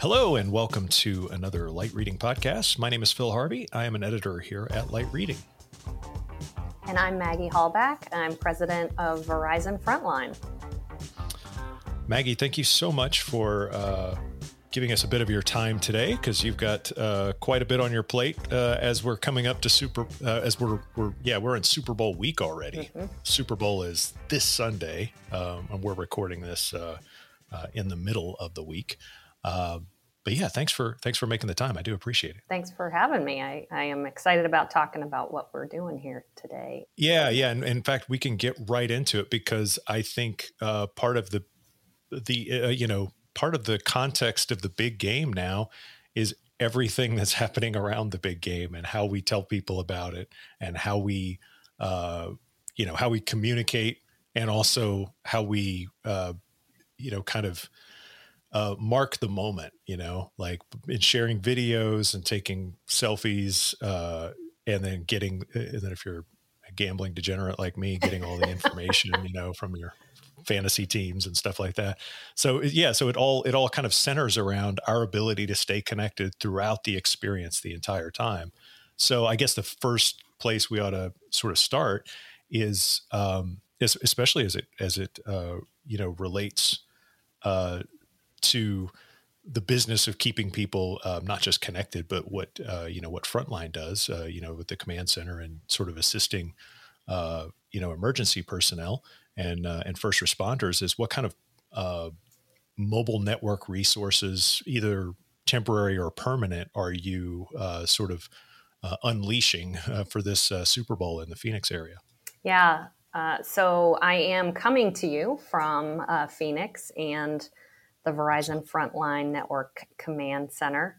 Hello, and welcome to another Light Reading podcast. My name is Phil Harvey. I am an editor here at Light Reading. And I'm Maggie Hallbach. I'm president of Verizon Frontline. Maggie, thank you so much for uh, giving us a bit of your time today because you've got uh, quite a bit on your plate uh, as we're coming up to Super. Uh, as we're we're yeah we're in Super Bowl week already. Mm-hmm. Super Bowl is this Sunday, um, and we're recording this uh, uh, in the middle of the week. Uh, but yeah, thanks for thanks for making the time. I do appreciate it. Thanks for having me. I, I am excited about talking about what we're doing here today. Yeah, yeah, and in fact, we can get right into it because I think uh, part of the the uh, you know part of the context of the big game now is everything that's happening around the big game and how we tell people about it and how we uh, you know how we communicate and also how we uh, you know kind of uh, mark the moment, you know, like in sharing videos and taking selfies, uh, and then getting, uh, and then if you're a gambling degenerate like me, getting all the information, you know, from your fantasy teams and stuff like that. So yeah, so it all it all kind of centers around our ability to stay connected throughout the experience the entire time. So I guess the first place we ought to sort of start is, um, is especially as it as it uh, you know relates uh, to the business of keeping people um, not just connected, but what uh, you know what Frontline does, uh, you know, with the command center and sort of assisting, uh, you know, emergency personnel and uh, and first responders is what kind of uh, mobile network resources, either temporary or permanent, are you uh, sort of unleashing for this Super Bowl in the Phoenix area? Yeah, so I am coming to you from Phoenix and the Verizon Frontline Network Command Center.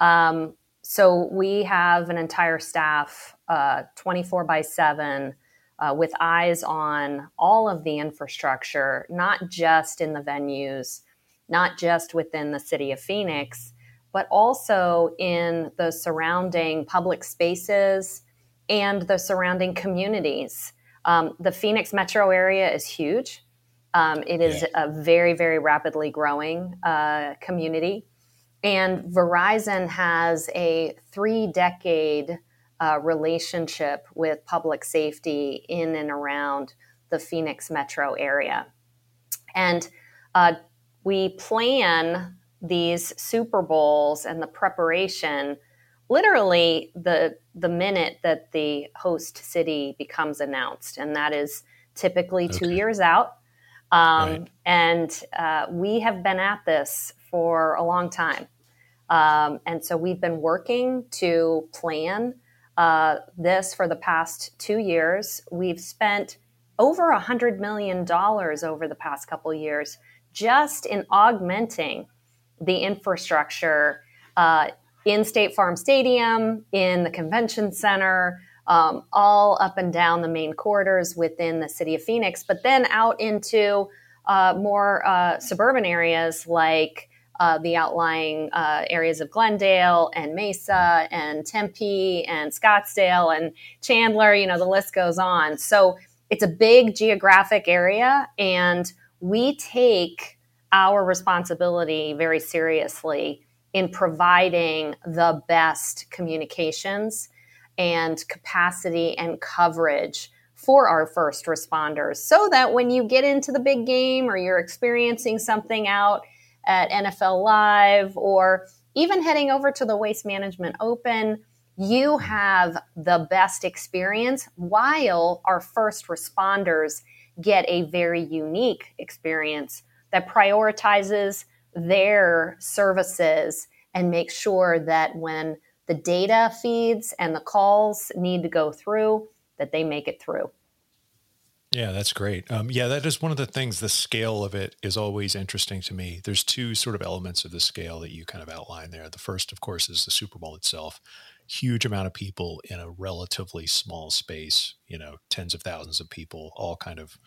Um, so we have an entire staff, uh, 24 by 7, uh, with eyes on all of the infrastructure, not just in the venues, not just within the city of Phoenix, but also in the surrounding public spaces and the surrounding communities. Um, the Phoenix metro area is huge. Um, it is yeah. a very, very rapidly growing uh, community. And Verizon has a three decade uh, relationship with public safety in and around the Phoenix metro area. And uh, we plan these Super Bowls and the preparation literally the, the minute that the host city becomes announced. And that is typically okay. two years out. Um, right. And uh, we have been at this for a long time. Um, and so we've been working to plan uh, this for the past two years. We've spent over $100 million over the past couple years just in augmenting the infrastructure uh, in State Farm Stadium, in the convention center, um, all up and down the main corridors within the city of Phoenix, but then out into uh, more uh, suburban areas like uh, the outlying uh, areas of Glendale and Mesa and Tempe and Scottsdale and Chandler. You know, the list goes on. So it's a big geographic area, and we take our responsibility very seriously in providing the best communications and capacity and coverage for our first responders so that when you get into the big game or you're experiencing something out at NFL Live or even heading over to the Waste Management Open, you have the best experience while our first responders get a very unique experience that prioritizes their services and makes sure that when the data feeds and the calls need to go through, that they make it through. Yeah, that's great. Um, yeah, that is one of the things. The scale of it is always interesting to me. There's two sort of elements of the scale that you kind of outline there. The first, of course, is the Super Bowl itself. Huge amount of people in a relatively small space. You know, tens of thousands of people, all kind of,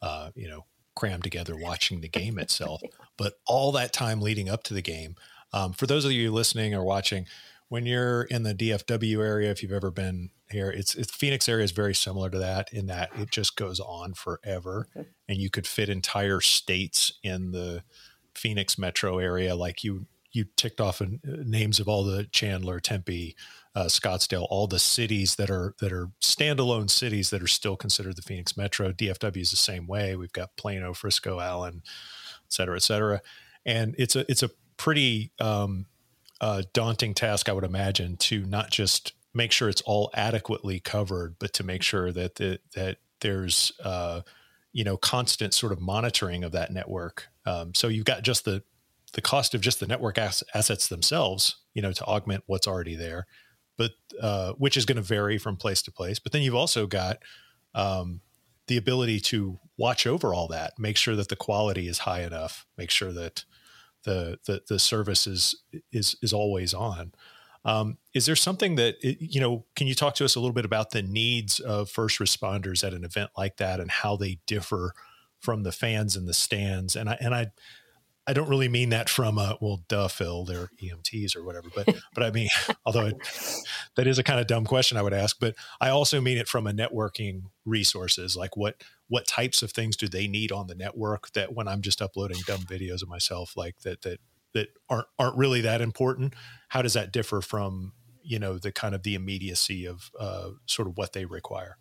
uh, you know, crammed together watching the game itself. But all that time leading up to the game, um, for those of you listening or watching, when you're in the DFW area, if you've ever been here, it's, it's Phoenix area is very similar to that in that it just goes on forever, okay. and you could fit entire states in the Phoenix metro area. Like you, you ticked off uh, names of all the Chandler, Tempe, uh, Scottsdale, all the cities that are that are standalone cities that are still considered the Phoenix Metro. DFW is the same way. We've got Plano, Frisco, Allen, et cetera, et cetera. And it's a it's a pretty um, uh, daunting task, I would imagine, to not just make sure it's all adequately covered, but to make sure that the, that there's uh, you know constant sort of monitoring of that network. Um, so you've got just the the cost of just the network ass- assets themselves, you know, to augment what's already there, but uh, which is going to vary from place to place. But then you've also got um, the ability to watch over all that, make sure that the quality is high enough, make sure that the the, the service is is is always on. Um, is there something that you know? Can you talk to us a little bit about the needs of first responders at an event like that and how they differ from the fans in the stands? And I and I I don't really mean that from a well, duh, Phil, they're EMTs or whatever. But but I mean, although it, that is a kind of dumb question I would ask, but I also mean it from a networking resources. Like what what types of things do they need on the network that when I'm just uploading dumb videos of myself, like that that that aren't aren't really that important? How does that differ from you know the kind of the immediacy of uh, sort of what they require?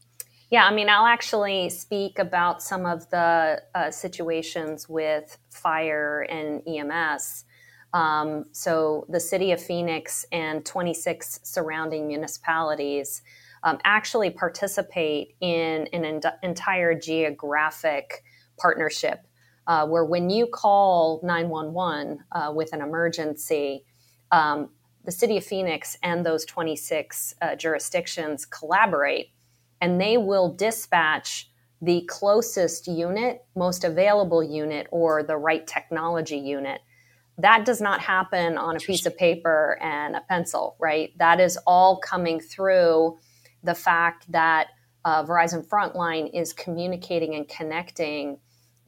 Yeah, I mean, I'll actually speak about some of the uh, situations with fire and EMS. Um, so, the city of Phoenix and 26 surrounding municipalities um, actually participate in an en- entire geographic partnership uh, where when you call 911 uh, with an emergency, um, the city of Phoenix and those 26 uh, jurisdictions collaborate and they will dispatch the closest unit, most available unit, or the right technology unit. That does not happen on a piece of paper and a pencil, right? That is all coming through the fact that uh, Verizon Frontline is communicating and connecting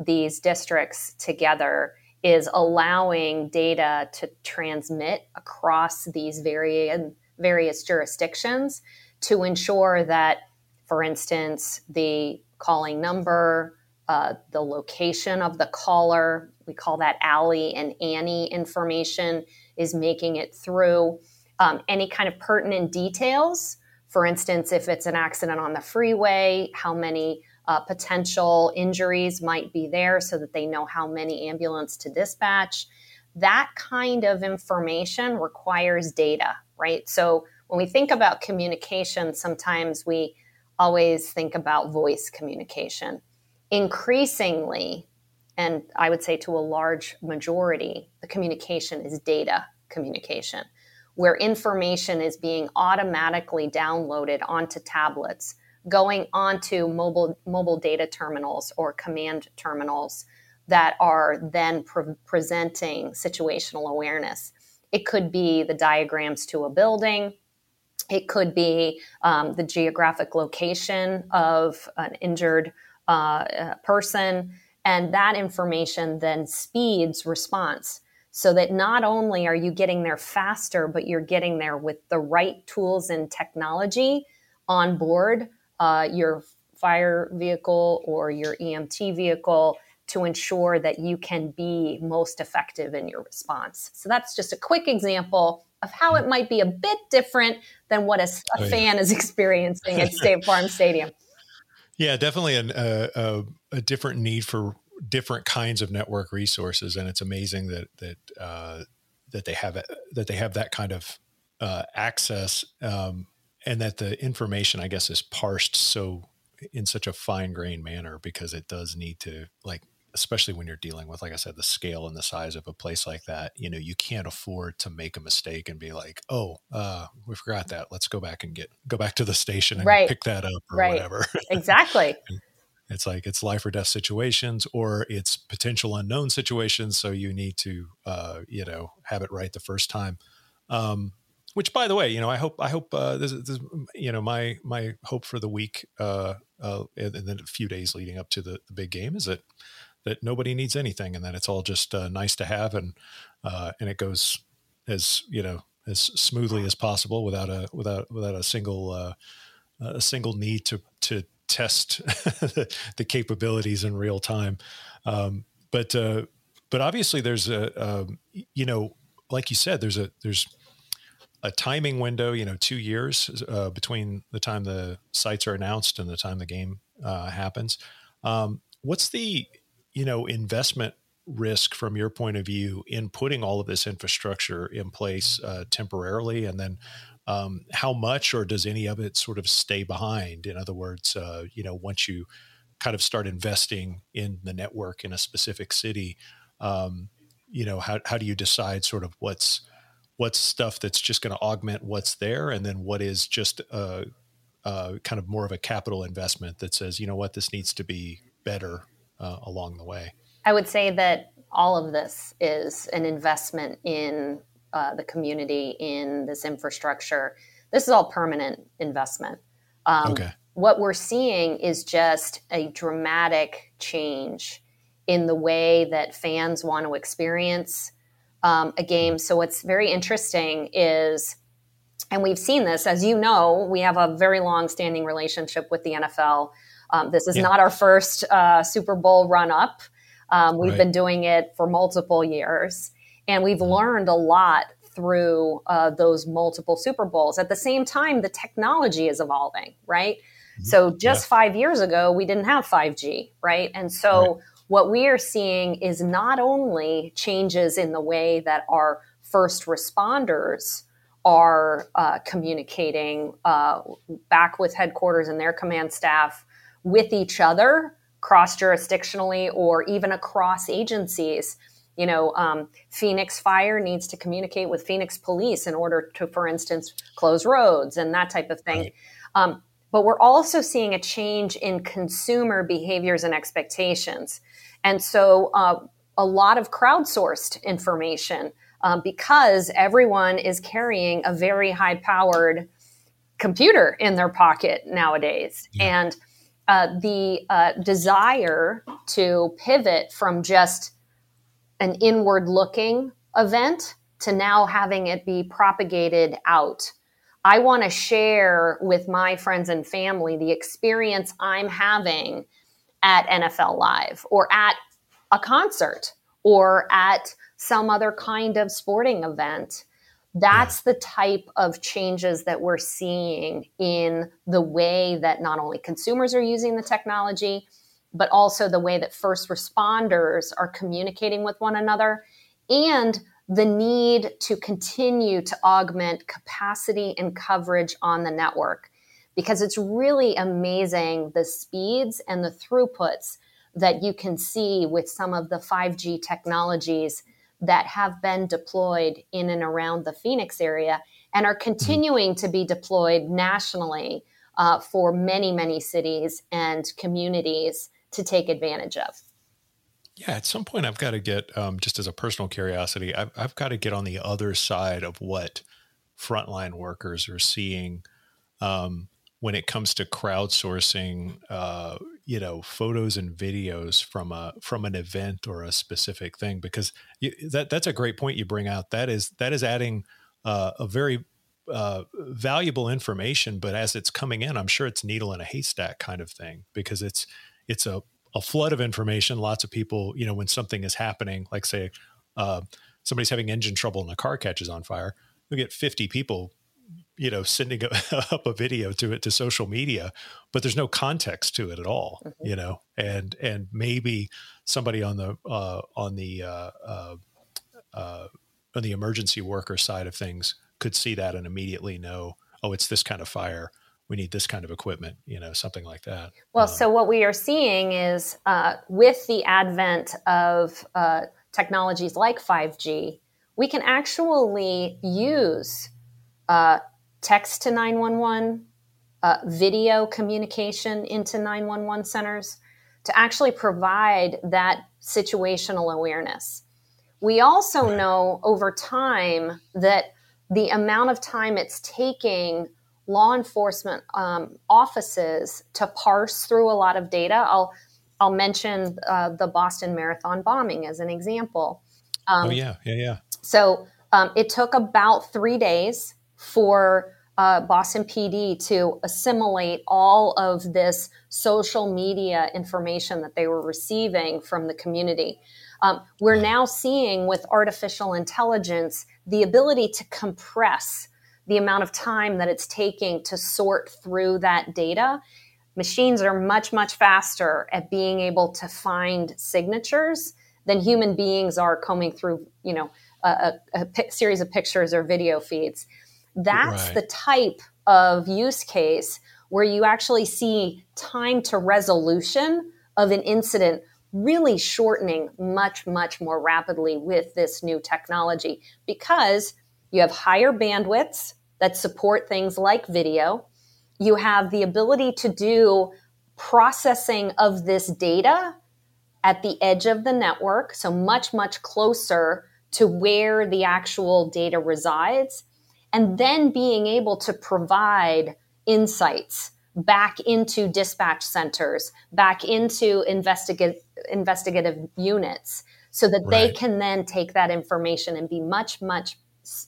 these districts together, is allowing data to transmit across these various, various jurisdictions to ensure that for instance, the calling number, uh, the location of the caller, we call that ALI and ANI information, is making it through. Um, any kind of pertinent details, for instance, if it's an accident on the freeway, how many uh, potential injuries might be there so that they know how many ambulance to dispatch. That kind of information requires data, right? So when we think about communication, sometimes we always think about voice communication. Increasingly, and I would say to a large majority, the communication is data communication, where information is being automatically downloaded onto tablets, going onto mobile, mobile data terminals or command terminals that are then pre- presenting situational awareness. It could be the diagrams to a building, it could be um, the geographic location of an injured uh, uh, person. And that information then speeds response so that not only are you getting there faster, but you're getting there with the right tools and technology on board uh, your fire vehicle or your EMT vehicle to ensure that you can be most effective in your response. So that's just a quick example of how it might be a bit different than what a, a oh, fan is experiencing at State Farm Stadium. Yeah, definitely an, uh, a, a, different need for different kinds of network resources, and it's amazing that that uh, that they have that they have that kind of uh, access, um, and that the information, I guess, is parsed so in such a fine grained manner because it does need to like especially when you're dealing with, like I said, the scale and the size of a place like that, you know, you can't afford to make a mistake and be like, oh, uh, we forgot that. Let's go back and get, go back to the station and right. pick that up or right. whatever. Exactly. it's like it's life or death situations or it's potential unknown situations. So you need to, uh, you know, have it right the first time. Um, which by the way, you know, I hope, I hope, uh, this, this, you know, my, my hope for the week, uh, uh, and then a few days leading up to the, the big game is that that nobody needs anything and that it's all just uh, nice to have and uh, and it goes as you know as smoothly as possible without a without without a single uh, a single need to to test the capabilities in real time. Um, but uh, but obviously there's a um, you know like you said, there's a there's a timing window, you know, two years uh, between the time the sites are announced and the time the game uh, happens. Um, what's the you know investment risk from your point of view in putting all of this infrastructure in place uh, temporarily, and then um, how much or does any of it sort of stay behind? In other words, uh, you know, once you kind of start investing in the network in a specific city, um, you know, how how do you decide sort of what's what's stuff that's just going to augment what's there, and then what is just a, a, kind of more of a capital investment that says, you know what, this needs to be better uh, along the way. I would say that all of this is an investment in uh, the community, in this infrastructure. This is all permanent investment. Um, okay. What we're seeing is just a dramatic change in the way that fans want to experience um, a game. So, what's very interesting is, and we've seen this, as you know, we have a very long standing relationship with the NFL. Um, this is yeah. not our first uh, Super Bowl run up. Um, we've right. been doing it for multiple years, and we've mm-hmm. learned a lot through uh, those multiple Super Bowls. At the same time, the technology is evolving, right? Mm-hmm. So just yeah. five years ago, we didn't have 5G, right? And so right. what we are seeing is not only changes in the way that our first responders are uh, communicating uh, back with headquarters and their command staff with each other cross jurisdictionally or even across agencies. You know, um, Phoenix Fire needs to communicate with Phoenix Police in order to, for instance, close roads and that type of thing. Right. Um, but we're also seeing a change in consumer behaviors and expectations. And so, uh, a lot of crowdsourced information um, because everyone is carrying a very high powered computer in their pocket nowadays. Yeah. And uh, the uh, desire to pivot from just an inward looking event to now having it be propagated out. I want to share with my friends and family the experience I'm having at NFL Live or at a concert or at some other kind of sporting event that's the type of changes that we're seeing in the way that not only consumers are using the technology, but also the way that first responders are communicating with one another and the need to continue to augment capacity and coverage on the network. Because it's really amazing the speeds and the throughputs that you can see with some of the 5G technologies that have been deployed in and around the Phoenix area and are continuing to be deployed nationally uh, for many, many cities and communities to take advantage of. Yeah, at some point, I've got to get, um, just as a personal curiosity, I've, I've got to get on the other side of what frontline workers are seeing um, when it comes to crowdsourcing, uh, you know, photos and videos from a from an event or a specific thing, because you, that that's a great point you bring out. That is that is adding uh, a very uh, valuable information, but as it's coming in, I'm sure it's needle in a haystack kind of thing because it's it's a a flood of information. Lots of people, you know, when something is happening, like say uh, somebody's having engine trouble and a car catches on fire, you get 50 people you know sending up a video to it to social media but there's no context to it at all mm-hmm. you know? And and maybe somebody on the uh, on the uh, uh, uh, on the emergency worker side of things could see that and immediately know oh it's this kind of fire. We need this kind of equipment you know something like that. Well um, so what we are seeing is uh, with the advent of uh, technologies like 5g we can actually use uh, text to 911, uh, video communication into 911 centers to actually provide that situational awareness. We also know over time that the amount of time it's taking law enforcement um, offices to parse through a lot of data. I'll I'll mention uh, the Boston Marathon bombing as an example. Um, oh yeah, yeah, yeah. So um, it took about three days for uh, Boston PD to assimilate all of this social media information that they were receiving from the community. Um, we're now seeing with artificial intelligence the ability to compress the amount of time that it's taking to sort through that data. Machines are much, much faster at being able to find signatures than human beings are combing through, you know, a, a, a series of pictures or video feeds. That's right. the type of use case where you actually see time to resolution of an incident really shortening much, much more rapidly with this new technology because you have higher bandwidths that support things like video. You have the ability to do processing of this data at the edge of the network, so much, much closer to where the actual data resides and then being able to provide insights back into dispatch centers, back into investigative investigative units so that right. they can then take that information and be much much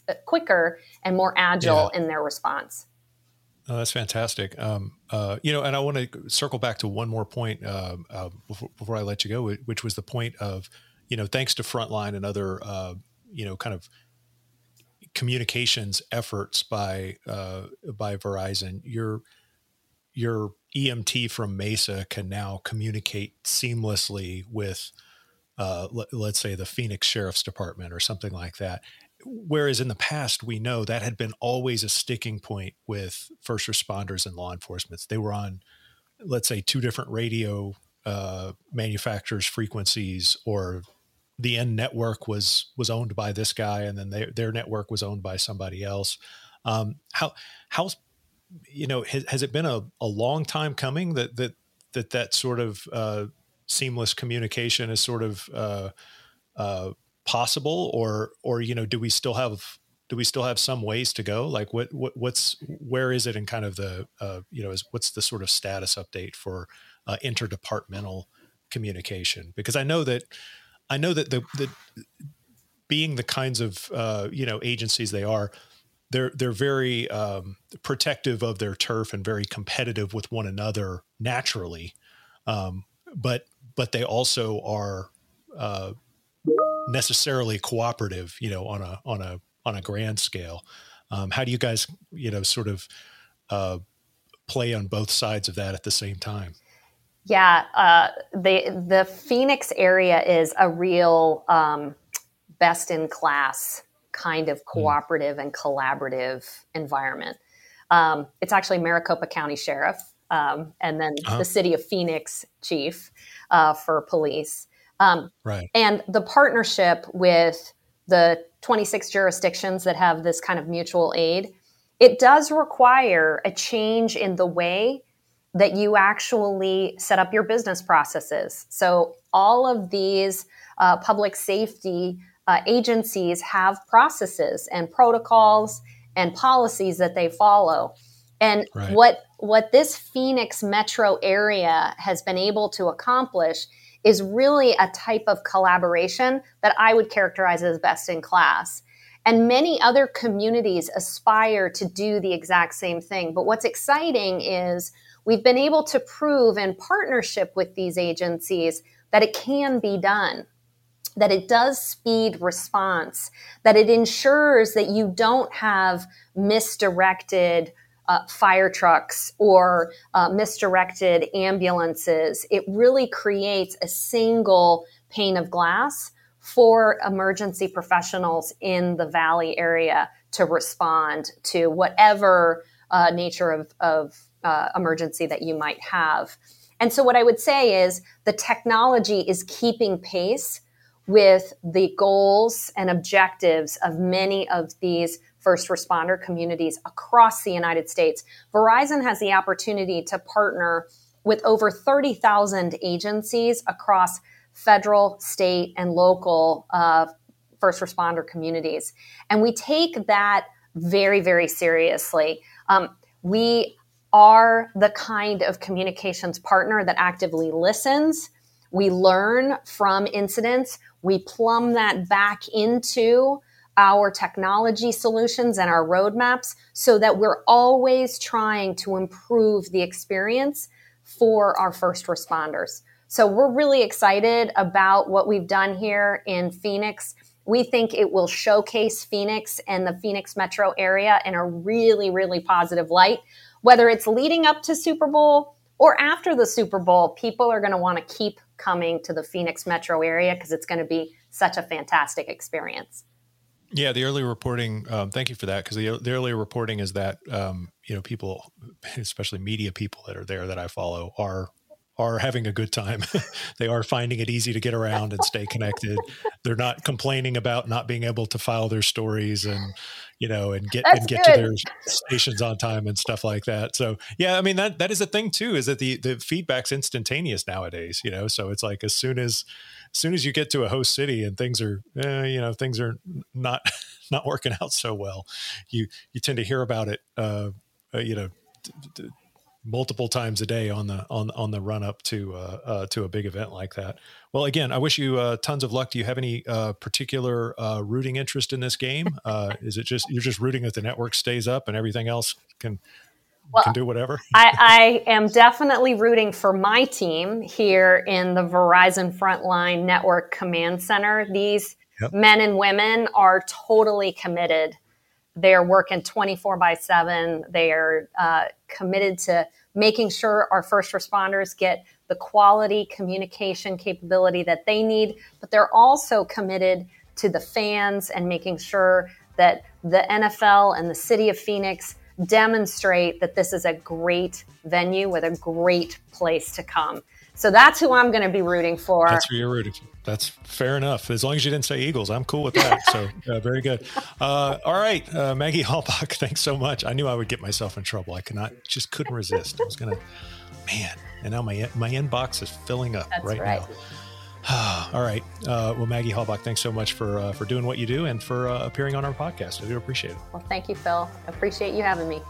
uh, quicker and more agile yeah. in their response. Oh, that's fantastic. Um, uh, you know, and I want to circle back to one more point uh, uh, before, before, I let you go, which was the point of, you know, thanks to Frontline and other, uh, you know, kind of communications efforts by uh, by Verizon, your your EMT from Mesa can now communicate seamlessly with, uh, let, let's say, the Phoenix Sheriff's Department or something like that. Whereas in the past, we know that had been always a sticking point with first responders and law enforcement. They were on, let's say, two different radio uh, manufacturers' frequencies or the end network was was owned by this guy, and then they, their network was owned by somebody else. Um, how you know has, has, it been a, a long time coming that that that that sort of uh, seamless communication is sort of uh, uh, possible, or or you know do we still have do we still have some ways to go? Like what, what what's where is it in kind of the uh, you know is what's the sort of status update for uh, interdepartmental communication? Because I know that I know that the the being the kinds of uh, you know agencies they are, they're they're very um, protective of their turf and very competitive with one another naturally, um, but but they also are uh, necessarily cooperative, you know, on a on a on a grand scale. Um, how do you guys, you know, sort of uh, play on both sides of that at the same time? Yeah, uh, the the Phoenix area is a real um, best in class kind of hmm. cooperative mm. and collaborative environment. Um, it's actually Maricopa County Sheriff, um, and then uh-huh. the City of Phoenix Chief uh, for police. Um, right. And the partnership with the 26 jurisdictions that have this kind of mutual aid, it does require a change in the way that you actually set up your business processes. So, all of these uh, public safety uh, agencies have processes and protocols and policies that they follow. And right. what what this Phoenix metro area has been able to accomplish is really a type of collaboration that I would characterize as best in class. And many other communities aspire to do the exact same thing. But what's exciting is we've been able to prove in partnership with these agencies that it can be done that it does speed response, that it ensures that you don't have misdirected uh, fire trucks or uh, misdirected ambulances. It really creates a single pane of glass for emergency professionals in the valley area to respond to whatever uh, nature of, of uh, emergency that you might have. And so, what I would say is the technology is keeping pace with the goals and objectives of many of these first responder communities across the United States. Verizon has the opportunity to partner with over 30,000 agencies across federal, state, and local uh, first responder communities. And we take that very, very seriously. Um, we are the kind of communications partner that actively listens. We learn from incidents. We plumb that back into our technology solutions and our roadmaps so that we're always trying to improve the experience for our first responders. So we're really excited about what we've done here in Phoenix. We think it will showcase Phoenix and the Phoenix metro area in a really, really positive light. Whether it's leading up to Super Bowl or after the Super Bowl, people are going to want to keep coming to the Phoenix metro area because it's going to be such a fantastic experience. Yeah, the early reporting. Um, thank you for that because the, the early reporting is that um, you know people, especially media people that are there that I follow, are are having a good time. they are finding it easy to get around and stay connected. They're not complaining about not being able to file their stories and you know and get That's and get good. to their stations on time and stuff like that. So yeah, I mean that that is a thing too. Is that the the feedback's instantaneous nowadays? You know, so it's like as soon as as soon as you get to a host city and things are eh, you know things are not not working out so well, you you tend to hear about it. Uh, uh, you know. Multiple times a day on the on on the run up to uh, uh, to a big event like that. Well, again, I wish you uh, tons of luck. Do you have any uh, particular uh, rooting interest in this game? Uh, is it just you're just rooting that the network stays up and everything else can well, can do whatever? I, I am definitely rooting for my team here in the Verizon Frontline Network Command Center. These yep. men and women are totally committed they're working 24 by 7. They are uh, committed to making sure our first responders get the quality communication capability that they need, but they're also committed to the fans and making sure that the NFL and the city of Phoenix demonstrate that this is a great venue with a great place to come. So that's who I'm going to be rooting for. That's who you're rooting for. That's fair enough. As long as you didn't say Eagles, I'm cool with that. So uh, very good. Uh, all right, uh, Maggie Hallbach, thanks so much. I knew I would get myself in trouble. I could not, just couldn't resist. I was gonna, man. And now my my inbox is filling up right, right, now. all right. Uh, well, Maggie Hallbach, thanks so much for uh, for doing what you do and for uh, appearing on our podcast. I do appreciate it. Well, thank you, Phil. Appreciate you having me.